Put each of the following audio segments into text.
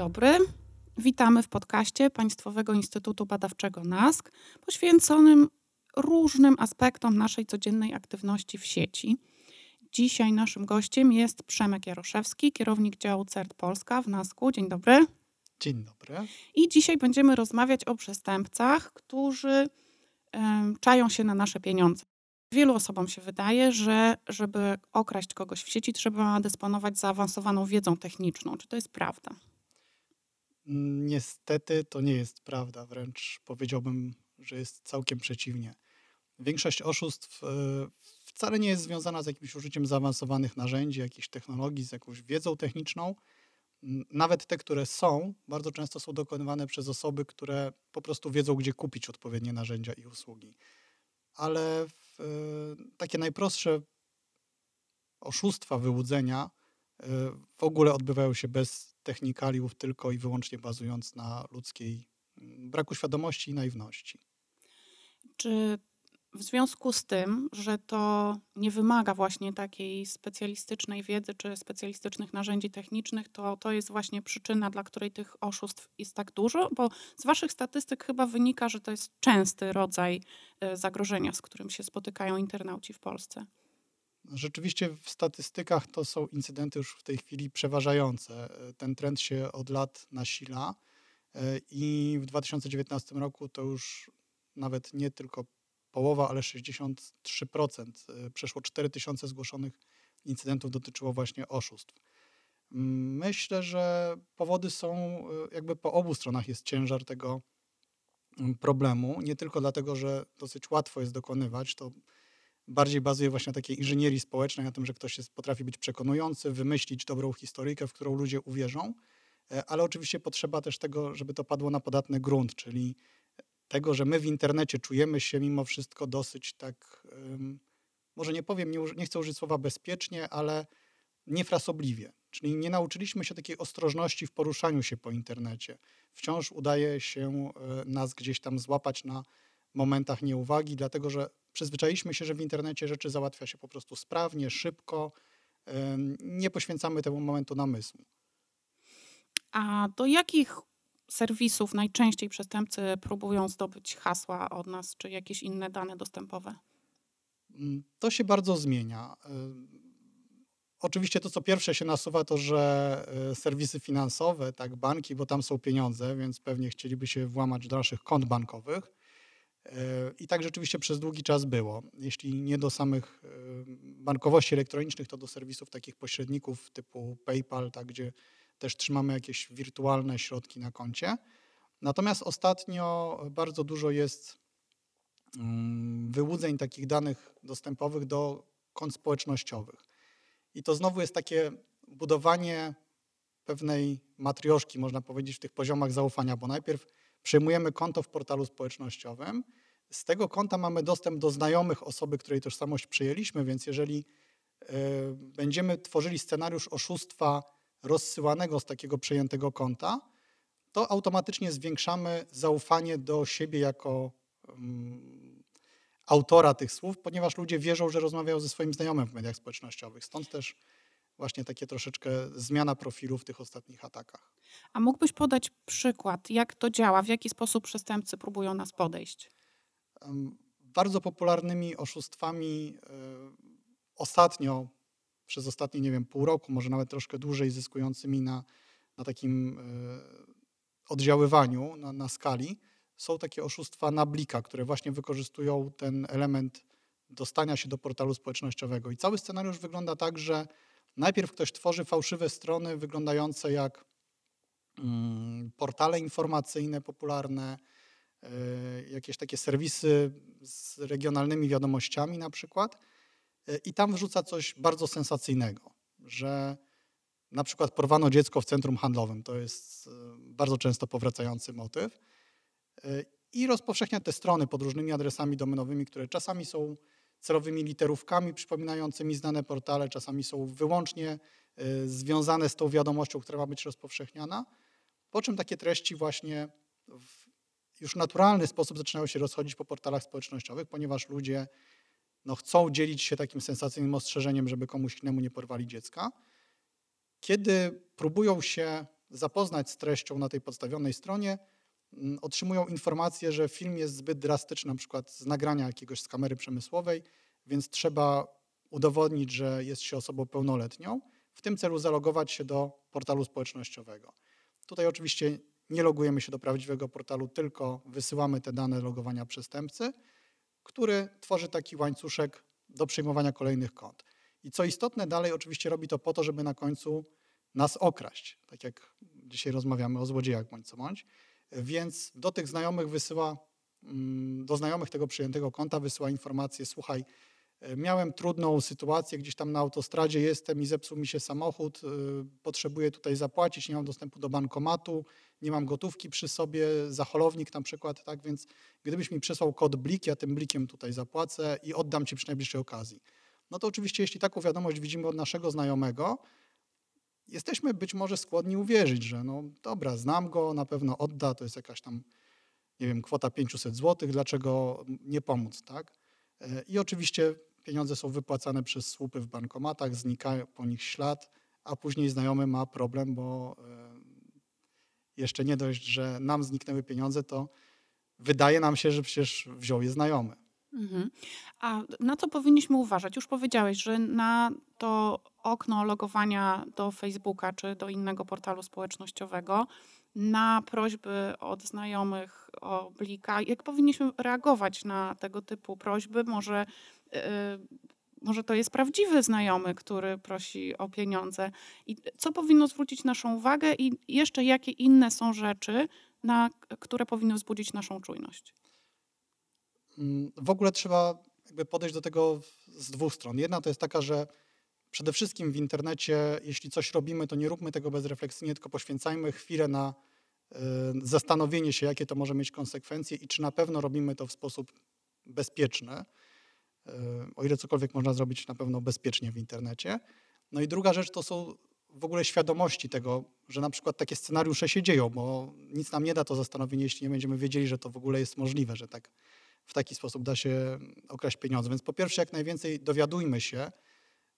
dobry. Witamy w podcaście Państwowego Instytutu Badawczego NASK, poświęconym różnym aspektom naszej codziennej aktywności w sieci. Dzisiaj naszym gościem jest Przemek Jaroszewski, kierownik działu CERT Polska w NASKu. Dzień dobry. Dzień dobry. I dzisiaj będziemy rozmawiać o przestępcach, którzy czają się na nasze pieniądze. Wielu osobom się wydaje, że żeby okraść kogoś w sieci, trzeba dysponować zaawansowaną wiedzą techniczną. Czy to jest prawda? Niestety to nie jest prawda, wręcz powiedziałbym, że jest całkiem przeciwnie. Większość oszustw e, wcale nie jest związana z jakimś użyciem zaawansowanych narzędzi, jakichś technologii, z jakąś wiedzą techniczną. Nawet te, które są, bardzo często są dokonywane przez osoby, które po prostu wiedzą, gdzie kupić odpowiednie narzędzia i usługi. Ale w, e, takie najprostsze oszustwa, wyłudzenia w ogóle odbywają się bez technikaliów, tylko i wyłącznie bazując na ludzkiej braku świadomości i naiwności. Czy w związku z tym, że to nie wymaga właśnie takiej specjalistycznej wiedzy czy specjalistycznych narzędzi technicznych, to to jest właśnie przyczyna, dla której tych oszustw jest tak dużo, bo z Waszych statystyk chyba wynika, że to jest częsty rodzaj e, zagrożenia, z którym się spotykają internauci w Polsce. Rzeczywiście w statystykach to są incydenty już w tej chwili przeważające. E, ten trend się od lat nasila e, i w 2019 roku to już nawet nie tylko połowa, ale 63%. Y, przeszło 4000 zgłoszonych incydentów dotyczyło właśnie oszustw. Myślę, że powody są y, jakby po obu stronach jest ciężar tego problemu. Nie tylko dlatego, że dosyć łatwo jest dokonywać, to bardziej bazuje właśnie na takiej inżynierii społecznej, na tym, że ktoś jest, potrafi być przekonujący, wymyślić dobrą historyjkę, w którą ludzie uwierzą, e, ale oczywiście potrzeba też tego, żeby to padło na podatny grunt, czyli tego, że my w internecie czujemy się mimo wszystko dosyć tak, może nie powiem, nie, nie chcę użyć słowa bezpiecznie, ale niefrasobliwie. Czyli nie nauczyliśmy się takiej ostrożności w poruszaniu się po internecie. Wciąż udaje się e, nas gdzieś tam złapać na momentach nieuwagi, dlatego że przyzwyczailiśmy się, że w internecie rzeczy załatwia się po prostu sprawnie, szybko. Nie poświęcamy temu momentu namysłu. A do jakich serwisów najczęściej przestępcy próbują zdobyć hasła od nas, czy jakieś inne dane dostępowe? Mm, to się bardzo zmienia. Oczywiście to, co pierwsze się nasuwa, to, że y, serwisy finansowe, tak, banki, bo tam są pieniądze, więc pewnie chcieliby się włamać do naszych kont bankowych. I tak rzeczywiście przez długi czas było. Jeśli nie do samych bankowości elektronicznych, to do serwisów takich pośredników typu PayPal, tak, gdzie też trzymamy jakieś wirtualne środki na koncie. Natomiast ostatnio bardzo dużo jest mm, wyłudzeń takich danych dostępowych do kont społecznościowych. I to znowu jest takie budowanie pewnej matrioszki, można powiedzieć, w tych poziomach zaufania, bo najpierw przejmujemy konto w portalu społecznościowym. Z tego konta mamy dostęp do znajomych osoby, której tożsamość przejęliśmy, więc jeżeli y, będziemy tworzyli scenariusz oszustwa rozsyłanego z takiego przejętego konta, to automatycznie zwiększamy zaufanie do siebie jako um, autora tych słów, ponieważ ludzie wierzą, że rozmawiają ze swoim znajomym w mediach społecznościowych. Stąd też właśnie takie troszeczkę zmiana profilu w tych ostatnich atakach. A mógłbyś podać przykład, jak to działa, w jaki sposób przestępcy próbują nas podejść? Bardzo popularnymi oszustwami y, ostatnio przez ostatnie, nie wiem, pół roku, może nawet troszkę dłużej, zyskującymi na, na takim e, oddziaływaniu, na, na skali, są takie oszustwa na blika, które właśnie wykorzystują ten element dostania się do portalu społecznościowego. I cały scenariusz wygląda tak, że najpierw ktoś tworzy fałszywe strony wyglądające jak mm, portale informacyjne popularne, e, jakieś takie serwisy z regionalnymi wiadomościami na przykład E, i tam wrzuca coś bardzo sensacyjnego, że na przykład porwano dziecko w centrum handlowym. To jest e, bardzo często powracający motyw. I rozpowszechnia te strony pod różnymi adresami domenowymi, które czasami są celowymi literówkami przypominającymi znane portale, czasami są wyłącznie związane z tą wiadomością, która ma być rozpowszechniana. Po czym takie treści właśnie w już naturalny sposób zaczynają się rozchodzić po portalach społecznościowych, ponieważ ludzie no, chcą dzielić się takim sensacyjnym ostrzeżeniem, żeby komuś innemu nie porwali dziecka. Kiedy próbują się zapoznać z treścią na tej podstawionej stronie, otrzymują informację, że film jest zbyt drastyczny, na przykład z nagrania jakiegoś z kamery przemysłowej, więc trzeba udowodnić, że jest się osobą pełnoletnią. W tym celu zalogować się do portalu społecznościowego. Tutaj oczywiście nie logujemy się do prawdziwego portalu, tylko wysyłamy te dane logowania przestępcy, który tworzy taki łańcuszek do przyjmowania kolejnych kont. I co istotne, dalej oczywiście robi to po to, żeby na końcu nas okraść, tak jak dzisiaj rozmawiamy o złodziejach bądź co bądź. Więc do tych znajomych wysyła, mm, do znajomych tego przyjętego konta wysyła informację, słuchaj, e, miałem trudną sytuację, gdzieś tam na autostradzie jestem i zepsuł mi się samochód, e, potrzebuję tutaj zapłacić, nie mam dostępu do bankomatu, nie mam gotówki przy sobie, za holownik na przykład, tak, więc gdybyś mi przesłał kod blik, ja tym blikiem tutaj zapłacę i oddam ci przy najbliższej okazji. No to oczywiście, jeśli taką wiadomość widzimy od naszego znajomego, jesteśmy być może skłonni uwierzyć, że no dobra, znam go, na pewno odda, to jest jakaś tam, nie wiem, kwota 500 zł, dlaczego nie pomóc, tak? E, I oczywiście pieniądze są wypłacane przez słupy w bankomatach, znika po nich ślad, a później znajomy ma problem, bo e, jeszcze nie dość, że nam zniknęły pieniądze, to wydaje nam się, że przecież wziął je znajomy. Mhm. A na co powinniśmy uważać? Już powiedziałeś, że na to okno logowania do Facebooka czy do innego portalu społecznościowego, na prośby od znajomych o blika, jak powinniśmy reagować na tego typu prośby? Może, yy, może to jest prawdziwy znajomy, który prosi o pieniądze. I co powinno zwrócić naszą uwagę i jeszcze jakie inne są rzeczy, na które powinny wzbudzić naszą czujność? Mm, w ogóle trzeba jakby podejść do tego z dwóch stron. Jedna to jest taka, że przede wszystkim w internecie, jeśli coś robimy, to nie róbmy tego bezrefleksyjnie, tylko poświęcajmy chwilę na y, zastanowienie się, jakie to może mieć konsekwencje i czy na pewno robimy to w sposób bezpieczny. Y, o ile cokolwiek można zrobić na pewno bezpiecznie w internecie. No i druga rzecz to są w ogóle świadomości tego, że na przykład takie scenariusze się dzieją, bo nic nam nie da to zastanowienie, jeśli nie będziemy wiedzieli, że to w ogóle jest możliwe, że tak w taki sposób da się okraść pieniądze. Więc po pierwsze, jak najwięcej dowiadujmy się,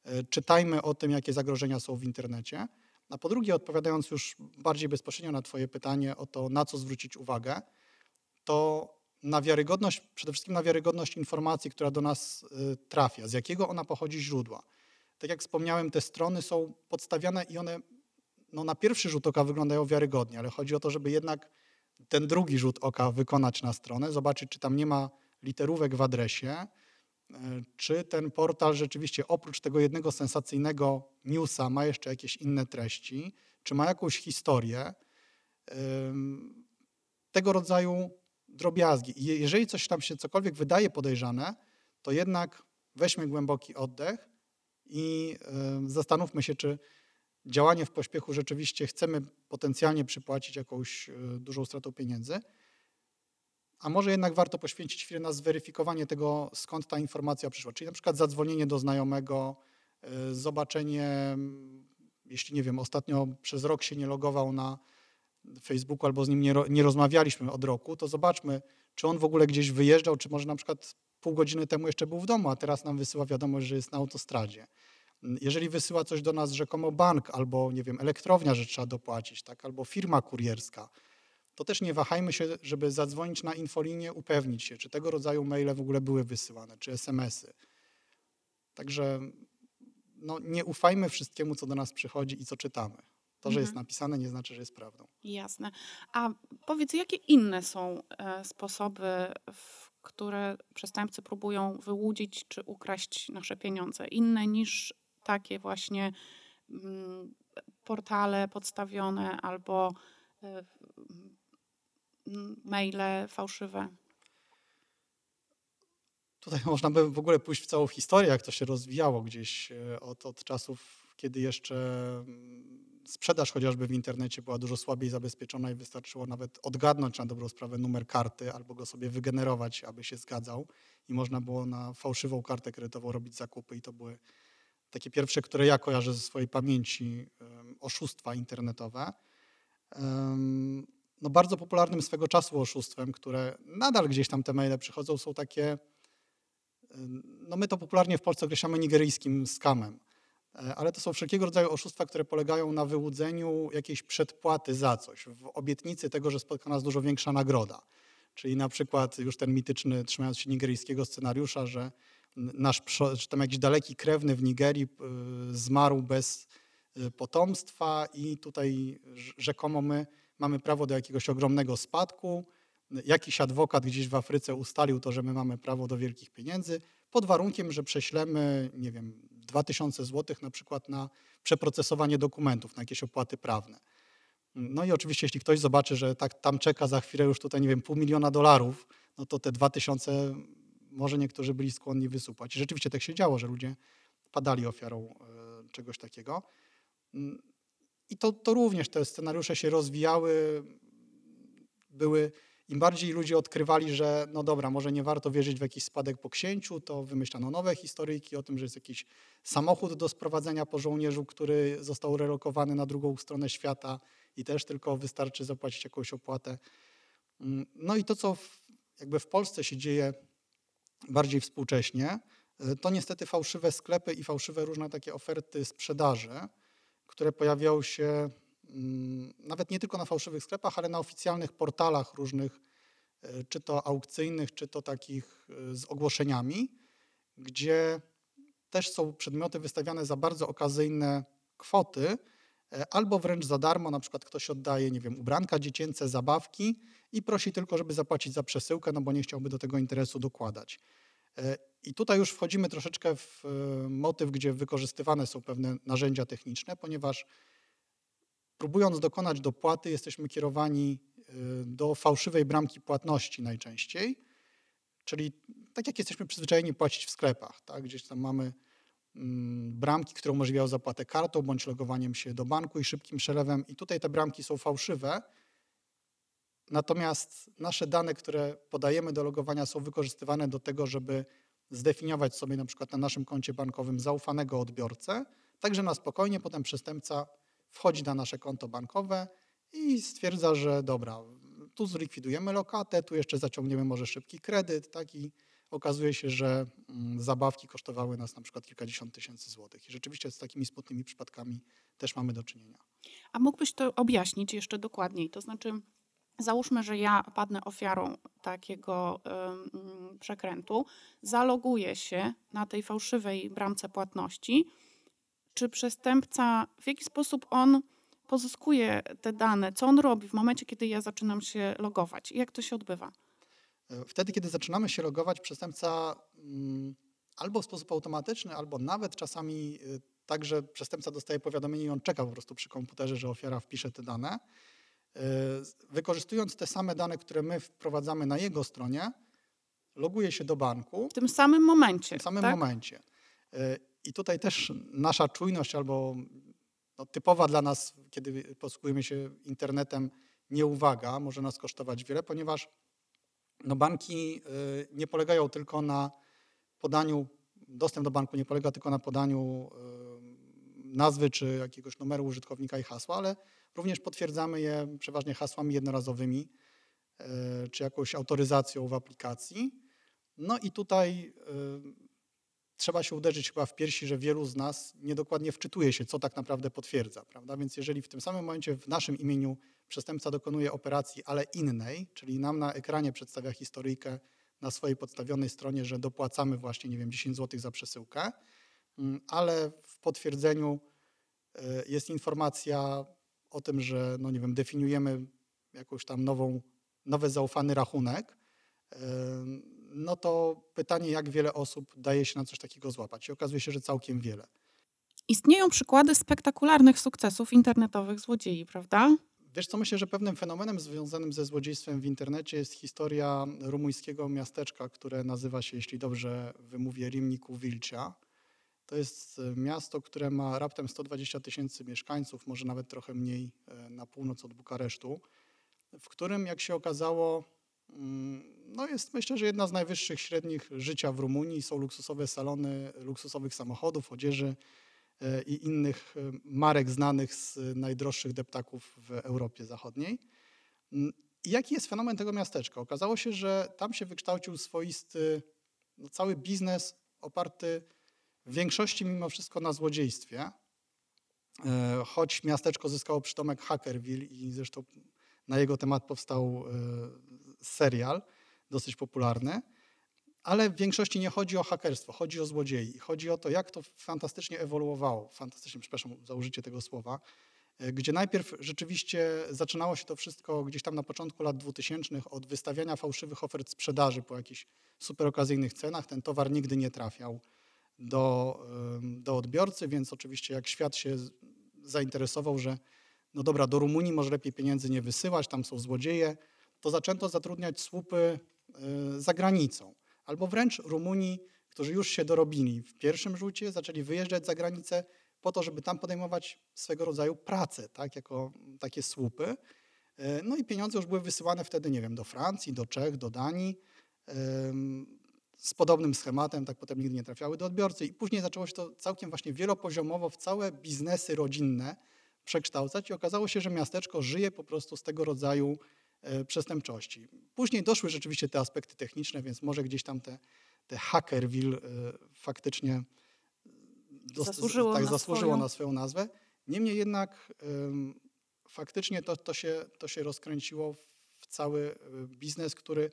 e, czytajmy o tym, jakie zagrożenia są w internecie. A po drugie, odpowiadając już bardziej bezpośrednio na Twoje pytanie o to, na co zwrócić uwagę, to na wiarygodność, przede wszystkim na wiarygodność informacji, która do nas e, trafia, z jakiego ona pochodzi źródła. Tak jak wspomniałem, te strony są podstawiane i one no, na pierwszy rzut oka wyglądają wiarygodnie, ale chodzi o to, żeby jednak ten drugi rzut oka wykonać na stronę, zobaczyć, czy tam nie ma literówek w adresie, e, czy ten portal rzeczywiście oprócz tego jednego sensacyjnego newsa ma jeszcze jakieś inne treści, czy ma jakąś historię. Tego rodzaju drobiazgi. Jeżeli coś tam się cokolwiek wydaje podejrzane, to jednak weźmy głęboki oddech i zastanówmy się, czy działanie w pośpiechu rzeczywiście chcemy potencjalnie przypłacić jakąś e, dużą stratą pieniędzy, a może jednak warto poświęcić chwilę na zweryfikowanie tego, skąd ta informacja przyszła. Czyli na przykład zadzwonienie do znajomego, e, zobaczenie, jeśli nie wiem, ostatnio przez rok się nie logował na Facebooku albo z nim nie, nie rozmawialiśmy od roku, to zobaczmy, czy on w ogóle gdzieś wyjeżdżał, czy może na przykład pół godziny temu jeszcze był w domu, a teraz nam wysyła wiadomość, że jest na autostradzie. Jeżeli wysyła coś do nas rzekomo bank albo, nie wiem, elektrownia, że trzeba dopłacić, tak, albo firma kurierska, to też nie wahajmy się, żeby zadzwonić na infolinię, upewnić się, czy tego rodzaju maile w ogóle były wysyłane, czy SMS-y. Także no, nie ufajmy wszystkiemu, co do nas przychodzi i co czytamy. To, że jest mhm. napisane, nie znaczy, że jest prawdą. Jasne. A powiedz, jakie inne są e, sposoby, w które przestępcy próbują wyłudzić czy ukraść nasze pieniądze? Inne niż takie właśnie mm, portale podstawione albo e, maile fałszywe. Tutaj można by w ogóle pójść w całą historię, jak to się rozwijało gdzieś e, od, od czasów, kiedy jeszcze mm, sprzedaż chociażby w internecie była dużo słabiej zabezpieczona i wystarczyło nawet odgadnąć na dobrą sprawę numer karty albo go sobie wygenerować, aby się zgadzał. I można było na fałszywą kartę kredytową robić zakupy i to były takie pierwsze, które ja kojarzę ze swojej pamięci, oszustwa internetowe. No bardzo popularnym swego czasu oszustwem, które nadal gdzieś tam te maile przychodzą, są takie, no my to popularnie w Polsce określamy nigeryjskim skamem. E, ale to są wszelkiego rodzaju oszustwa, które polegają na wyłudzeniu jakiejś przedpłaty za coś, w obietnicy tego, że spotka nas dużo większa nagroda. Czyli na przykład już ten mityczny, trzymając się nigeryjskiego scenariusza, że nasz, że tam jakiś daleki krewny w Nigerii zmarł bez y, potomstwa i tutaj rzekomo my mamy prawo do jakiegoś ogromnego spadku. Jakiś adwokat gdzieś w Afryce ustalił to, że my mamy prawo do wielkich pieniędzy, pod warunkiem, że prześlemy, nie wiem, 2000 zł na przykład na przeprocesowanie dokumentów, na jakieś opłaty prawne. No i oczywiście, jeśli ktoś zobaczy, że tak tam czeka za chwilę już tutaj, nie wiem, pół miliona dolarów, no to te 2000 może niektórzy byli skłonni wysupać. I rzeczywiście tak się działo, że ludzie padali ofiarą e, czegoś takiego. I to, to również te scenariusze się rozwijały, były im bardziej ludzie odkrywali, że no dobra, może nie warto wierzyć w jakiś spadek po księciu, to wymyślano nowe historyjki o tym, że jest jakiś samochód do sprowadzenia po żołnierzu, który został relokowany na drugą stronę świata i też tylko wystarczy zapłacić jakąś opłatę. Mm, no i to, co w, jakby w Polsce się dzieje bardziej współcześnie, y, to niestety fałszywe sklepy i fałszywe różne takie oferty sprzedaży, które pojawiają się mm, nawet nie tylko na fałszywych sklepach, ale na oficjalnych portalach różnych, y, czy to aukcyjnych, czy to takich y, z ogłoszeniami, gdzie też są przedmioty wystawiane za bardzo okazyjne kwoty, albo wręcz za darmo, na przykład ktoś oddaje, nie wiem, ubranka dziecięce, zabawki i prosi tylko, żeby zapłacić za przesyłkę, no bo nie chciałby do tego interesu dokładać. E, I tutaj już wchodzimy troszeczkę w e, motyw, gdzie wykorzystywane są pewne narzędzia techniczne, ponieważ próbując dokonać dopłaty, jesteśmy kierowani e, do fałszywej bramki płatności najczęściej, czyli tak jak jesteśmy przyzwyczajeni płacić w sklepach, tak? gdzieś tam mamy mm, bramki, które umożliwiają zapłatę kartą bądź logowaniem się do banku i szybkim przelewem i tutaj te bramki są fałszywe, Natomiast nasze dane, które podajemy do logowania są wykorzystywane do tego, żeby zdefiniować sobie na przykład na naszym koncie bankowym zaufanego odbiorcę, także na spokojnie potem przestępca wchodzi na nasze konto bankowe i stwierdza, że dobra, tu zlikwidujemy lokatę, tu jeszcze zaciągniemy może szybki kredyt, tak i okazuje się, że mm, zabawki kosztowały nas na przykład kilkadziesiąt tysięcy złotych. I rzeczywiście z takimi smutnymi przypadkami też mamy do czynienia. A mógłbyś to objaśnić jeszcze dokładniej? To znaczy, Załóżmy, że ja padnę ofiarą takiego przekrętu, zaloguję się na tej fałszywej bramce płatności. Czy przestępca, w jaki sposób on pozyskuje te dane, co on robi w momencie, kiedy ja zaczynam się logować? Jak to się odbywa? E, wtedy, kiedy zaczynamy się logować, przestępca mm, albo w sposób automatyczny, albo nawet czasami y, tak, że przestępca dostaje powiadomienie i on czeka po prostu przy komputerze, że ofiara wpisze te dane E, wykorzystując te same dane, które my wprowadzamy na jego stronie, loguje się do banku. W tym samym momencie. W tym samym tak? momencie. E, I tutaj też nasza czujność albo no, typowa dla nas, kiedy posługujemy się internetem, nieuwaga może nas kosztować wiele, ponieważ no, banki e, nie polegają tylko na podaniu, dostęp do banku nie polega tylko na podaniu nazwy czy jakiegoś numeru użytkownika i hasła, ale Również potwierdzamy je przeważnie hasłami jednorazowymi e, czy jakąś autoryzacją w aplikacji. No i tutaj e, trzeba się uderzyć chyba w piersi, że wielu z nas niedokładnie wczytuje się, co tak naprawdę potwierdza. Prawda? Więc jeżeli w tym samym momencie w naszym imieniu przestępca dokonuje operacji, ale innej, czyli nam na ekranie przedstawia historyjkę na swojej podstawionej stronie, że dopłacamy właśnie, nie wiem, 10 zł za przesyłkę, mm, ale w potwierdzeniu e, jest informacja o tym, że no nie wiem, definiujemy jakąś tam nową, nowy zaufany rachunek, no to pytanie, jak wiele osób daje się na coś takiego złapać. I okazuje się, że całkiem wiele. Istnieją przykłady spektakularnych sukcesów internetowych złodziei, prawda? Wiesz co, myślę, że pewnym fenomenem związanym ze złodziejstwem w internecie jest historia rumuńskiego miasteczka, które nazywa się, jeśli dobrze wymówię, Rimniku Wilcia. To jest e, miasto, które ma raptem 120 tysięcy mieszkańców, może nawet trochę mniej e, na północ od Bukaresztu, w którym, jak się okazało, mm, no jest myślę, że jedna z najwyższych średnich życia w Rumunii. Są luksusowe salony luksusowych samochodów, odzieży e, i innych marek znanych z najdroższych deptaków w Europie Zachodniej. Mm, I jaki jest fenomen tego miasteczka? Okazało się, że tam się wykształcił swoisty no, cały biznes oparty w większości mimo wszystko na złodziejstwie, e, choć miasteczko zyskało przydomek Hackerville i zresztą na jego temat powstał e, serial dosyć popularny. Ale w większości nie chodzi o hakerstwo, chodzi o złodziei. Chodzi o to, jak to fantastycznie ewoluowało, fantastycznie, przepraszam za użycie tego słowa, e, gdzie najpierw rzeczywiście zaczynało się to wszystko gdzieś tam na początku lat 2000 od wystawiania fałszywych ofert sprzedaży po jakichś super okazyjnych cenach. Ten towar nigdy nie trafiał do, do odbiorcy, więc oczywiście jak świat się zainteresował, że no dobra, do Rumunii może lepiej pieniędzy nie wysyłać, tam są złodzieje, to zaczęto zatrudniać słupy e, za granicą. Albo wręcz Rumuni, którzy już się dorobili w pierwszym rzucie, zaczęli wyjeżdżać za granicę po to, żeby tam podejmować swego rodzaju pracę, tak, jako takie słupy. E, no i pieniądze już były wysyłane wtedy, nie wiem, do Francji, do Czech, do Danii z podobnym schematem, tak potem nigdy nie trafiały do odbiorcy. I później zaczęło się to całkiem właśnie wielopoziomowo w całe biznesy rodzinne przekształcać i okazało się, że miasteczko żyje po prostu z tego rodzaju e, przestępczości. Później doszły rzeczywiście te aspekty techniczne, więc może gdzieś tam te, te Hackerville e, faktycznie zasłużyło, tak, na, zasłużyło swoją. na swoją nazwę. Niemniej jednak faktycznie to, to, się, to się rozkręciło w cały e, biznes, który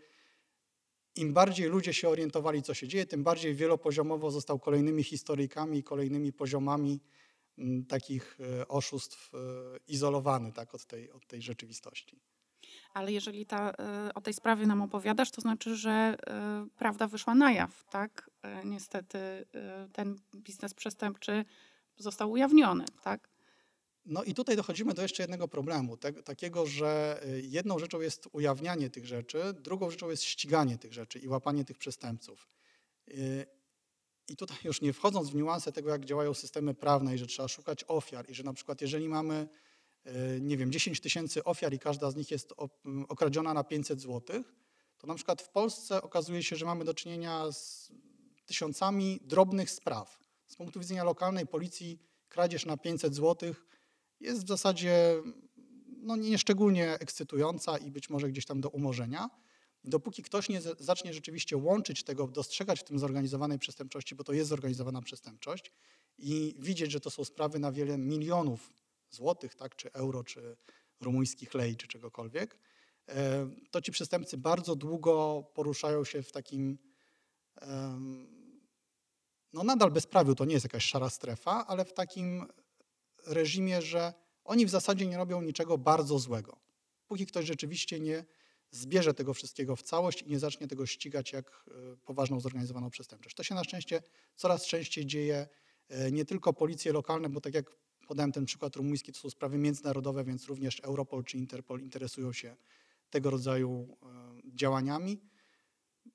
im bardziej ludzie się orientowali, co się dzieje, tym bardziej wielopoziomowo został kolejnymi historyjkami i kolejnymi poziomami mm, takich e, oszustw e, izolowany tak, od, tej, od tej rzeczywistości. Ale jeżeli ta, e, o tej sprawie nam opowiadasz, to znaczy, że prawda wyszła na jaw, tak? Niestety ten biznes przestępczy został ujawniony, tak? No i tutaj dochodzimy do jeszcze jednego problemu, te, takiego, że y, jedną rzeczą jest ujawnianie tych rzeczy, drugą rzeczą jest ściganie tych rzeczy i łapanie tych przestępców. Y, I tutaj już nie wchodząc w niuanse tego, jak działają systemy prawne i że trzeba szukać ofiar i że na przykład jeżeli mamy, y, nie wiem, 10 tysięcy ofiar i każda z nich jest okradziona na 500 zł, to na przykład w Polsce okazuje się, że mamy do czynienia z tysiącami drobnych spraw. Z punktu widzenia lokalnej policji kradzież na 500 złotych jest w zasadzie no, nieszczególnie ekscytująca i być może gdzieś tam do umorzenia. Dopóki ktoś nie zacznie rzeczywiście łączyć tego, dostrzegać w tym zorganizowanej przestępczości, bo to jest zorganizowana przestępczość i widzieć, że to są sprawy na wiele milionów złotych, tak, czy euro, czy rumuńskich lei, czy czegokolwiek, e, to ci przestępcy bardzo długo poruszają się w takim, no nadal bezprawiu, to nie jest jakaś szara strefa, ale w takim reżimie, że oni w zasadzie nie robią niczego bardzo złego. Póki ktoś rzeczywiście nie zbierze tego wszystkiego w całość i nie zacznie tego ścigać jak e, poważną zorganizowaną przestępczość. To się na szczęście coraz częściej dzieje. E, nie tylko policje lokalne, bo tak jak podałem ten przykład rumuński, to są sprawy międzynarodowe, więc również Europol czy Interpol interesują się tego rodzaju e, działaniami.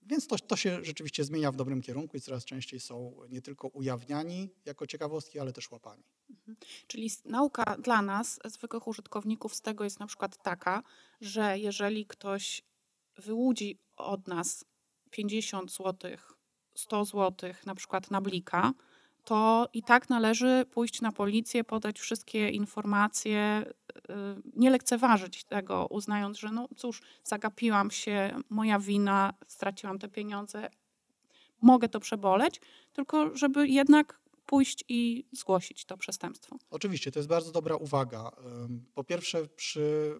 Więc to, to się rzeczywiście zmienia w dobrym kierunku i coraz częściej są nie tylko ujawniani jako ciekawostki, ale też łapani. Mhm. Czyli nauka dla nas, zwykłych użytkowników, z tego jest na przykład taka, że jeżeli ktoś wyłudzi od nas 50 zł, 100 zł na przykład na blika, to i tak należy pójść na policję, podać wszystkie informacje, nie lekceważyć tego, uznając, że no cóż, zagapiłam się, moja wina, straciłam te pieniądze, mogę to przeboleć, tylko żeby jednak pójść i zgłosić to przestępstwo. Oczywiście, to jest bardzo dobra uwaga. Po pierwsze, przy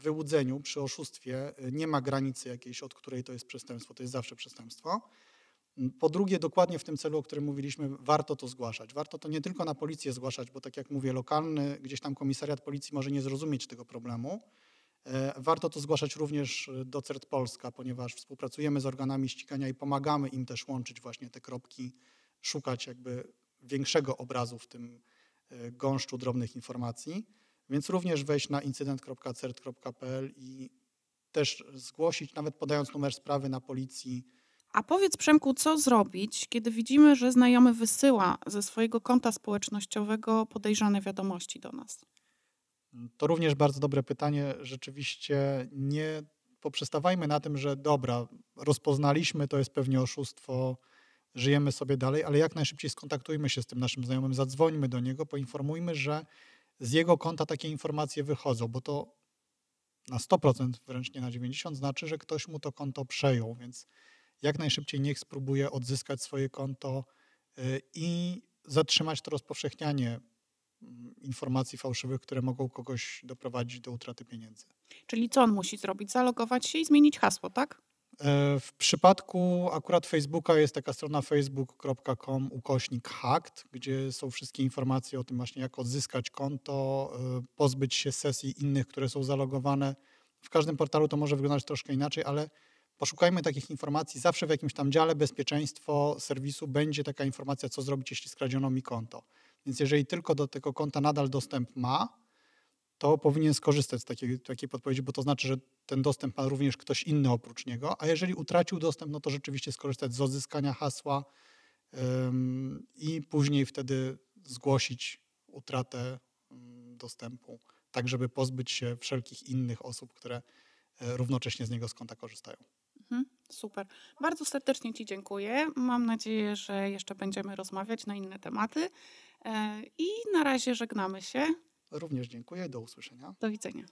wyłudzeniu, przy oszustwie y, nie ma granicy jakiejś, od której to jest przestępstwo, to jest zawsze przestępstwo. Po drugie, dokładnie w tym celu, o którym mówiliśmy, warto to zgłaszać. Warto to nie tylko na policję zgłaszać, bo tak jak mówię, lokalny gdzieś tam komisariat policji może nie zrozumieć tego problemu. E, warto to zgłaszać również do CERT Polska, ponieważ współpracujemy z organami ścigania i pomagamy im też łączyć właśnie te kropki, szukać jakby większego obrazu w tym e, gąszczu drobnych informacji. Więc również wejść na incydent.cert.pl i też zgłosić, nawet podając numer sprawy na policji, a powiedz Przemku, co zrobić, kiedy widzimy, że znajomy wysyła ze swojego konta społecznościowego podejrzane wiadomości do nas? To również bardzo dobre pytanie. Rzeczywiście nie poprzestawajmy na tym, że dobra, rozpoznaliśmy, to jest pewnie oszustwo, żyjemy sobie dalej, ale jak najszybciej skontaktujmy się z tym naszym znajomym, zadzwońmy do niego, poinformujmy, że z jego konta takie informacje wychodzą, bo to na 100%, wręcz nie na 90%, znaczy, że ktoś mu to konto przejął, więc jak najszybciej niech spróbuje odzyskać swoje konto i zatrzymać to rozpowszechnianie mm, informacji fałszywych, które mogą kogoś doprowadzić do utraty pieniędzy. Czyli co on musi zrobić? Zalogować się i zmienić hasło, tak? E, w przypadku akurat Facebooka jest taka strona facebook.com ukośnik hacked, gdzie są wszystkie informacje o tym właśnie jak odzyskać konto, e, pozbyć się sesji innych, które są zalogowane. W każdym portalu to może wyglądać troszkę inaczej, ale poszukajmy takich informacji. Zawsze w jakimś tam dziale bezpieczeństwo serwisu będzie taka informacja, co zrobić, jeśli skradziono mi konto. Więc jeżeli tylko do tego konta nadal dostęp ma, to powinien skorzystać z takiej, takiej podpowiedzi, bo to znaczy, że ten dostęp ma również ktoś inny oprócz niego, a jeżeli utracił dostęp, no to rzeczywiście skorzystać z odzyskania hasła ym, i później wtedy zgłosić utratę dostępu, tak żeby pozbyć się wszelkich innych osób, które y, równocześnie z niego z konta korzystają. Mhm, super. Bardzo serdecznie Ci dziękuję. Mam nadzieję, że jeszcze będziemy rozmawiać na inne tematy. E, I na razie żegnamy się. Również dziękuję. Do usłyszenia. Do widzenia.